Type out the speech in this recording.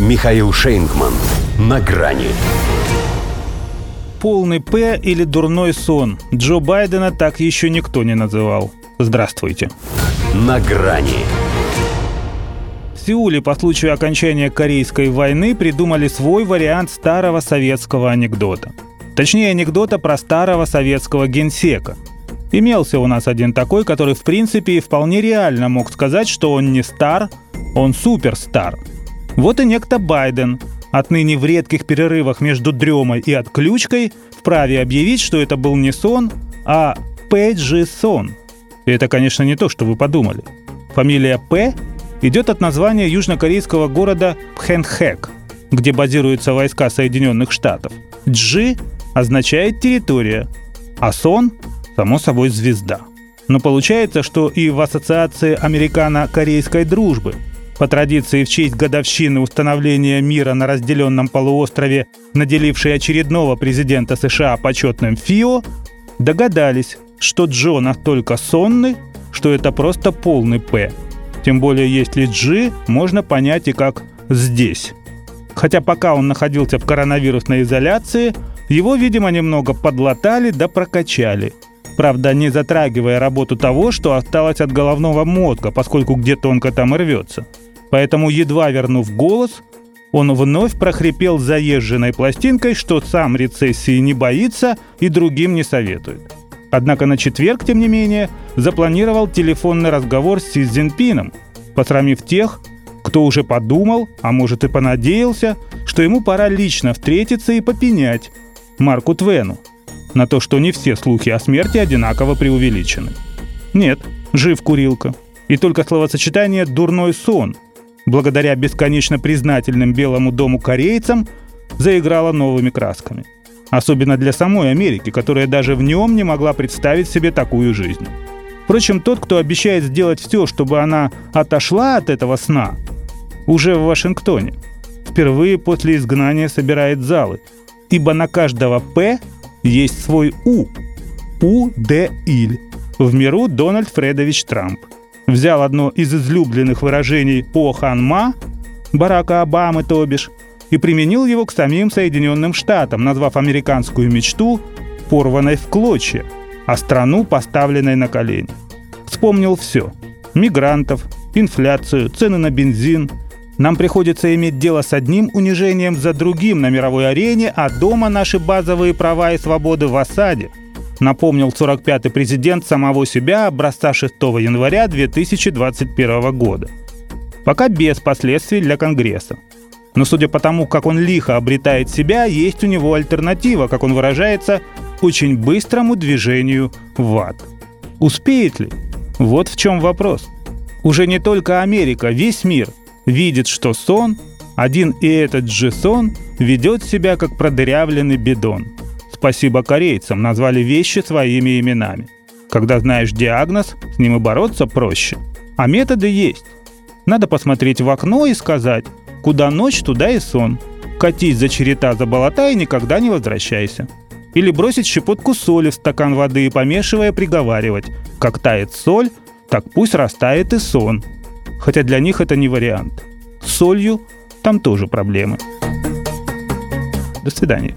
Михаил Шейнгман. На грани. Полный П или дурной сон. Джо Байдена так еще никто не называл. Здравствуйте. На грани. В Сеуле по случаю окончания Корейской войны придумали свой вариант старого советского анекдота. Точнее, анекдота про старого советского генсека. Имелся у нас один такой, который в принципе и вполне реально мог сказать, что он не стар, он суперстар. Вот и некто Байден, отныне в редких перерывах между дремой и отключкой, вправе объявить, что это был не сон, а Пэджи-сон. И это, конечно, не то, что вы подумали. Фамилия П идет от названия южнокорейского города Пхенхэк, где базируются войска Соединенных Штатов. Джи означает территория, а сон – само собой звезда. Но получается, что и в Ассоциации американо-корейской дружбы – по традиции, в честь годовщины установления мира на разделенном полуострове, наделившей очередного президента США почетным ФИО, догадались, что Джо настолько сонный, что это просто полный П. Тем более, если G можно понять и как «здесь». Хотя пока он находился в коронавирусной изоляции, его, видимо, немного подлатали да прокачали. Правда, не затрагивая работу того, что осталось от головного мозга, поскольку где тонко там и рвется – Поэтому, едва вернув голос, он вновь прохрипел заезженной пластинкой, что сам рецессии не боится и другим не советует. Однако на четверг, тем не менее, запланировал телефонный разговор с Си Цзиньпином, посрамив тех, кто уже подумал, а может и понадеялся, что ему пора лично встретиться и попенять Марку Твену на то, что не все слухи о смерти одинаково преувеличены. Нет, жив курилка. И только словосочетание «дурной сон» благодаря бесконечно признательным Белому дому корейцам, заиграла новыми красками. Особенно для самой Америки, которая даже в нем не могла представить себе такую жизнь. Впрочем, тот, кто обещает сделать все, чтобы она отошла от этого сна, уже в Вашингтоне. Впервые после изгнания собирает залы, ибо на каждого «П» есть свой «У». У. Д. Иль. В миру Дональд Фредович Трамп – взял одно из излюбленных выражений по Ханма, Барака Обамы, то бишь, и применил его к самим Соединенным Штатам, назвав американскую мечту порванной в клочья, а страну поставленной на колени. Вспомнил все. Мигрантов, инфляцию, цены на бензин. Нам приходится иметь дело с одним унижением за другим на мировой арене, а дома наши базовые права и свободы в осаде – напомнил 45-й президент самого себя образца 6 января 2021 года. Пока без последствий для Конгресса. Но судя по тому, как он лихо обретает себя, есть у него альтернатива, как он выражается, очень быстрому движению в ад. Успеет ли? Вот в чем вопрос. Уже не только Америка, весь мир видит, что сон, один и этот же сон, ведет себя как продырявленный бидон – спасибо корейцам, назвали вещи своими именами. Когда знаешь диагноз, с ним и бороться проще. А методы есть. Надо посмотреть в окно и сказать, куда ночь, туда и сон. Катись за черета за болота и никогда не возвращайся. Или бросить щепотку соли в стакан воды и помешивая приговаривать, как тает соль, так пусть растает и сон. Хотя для них это не вариант. С солью там тоже проблемы. До свидания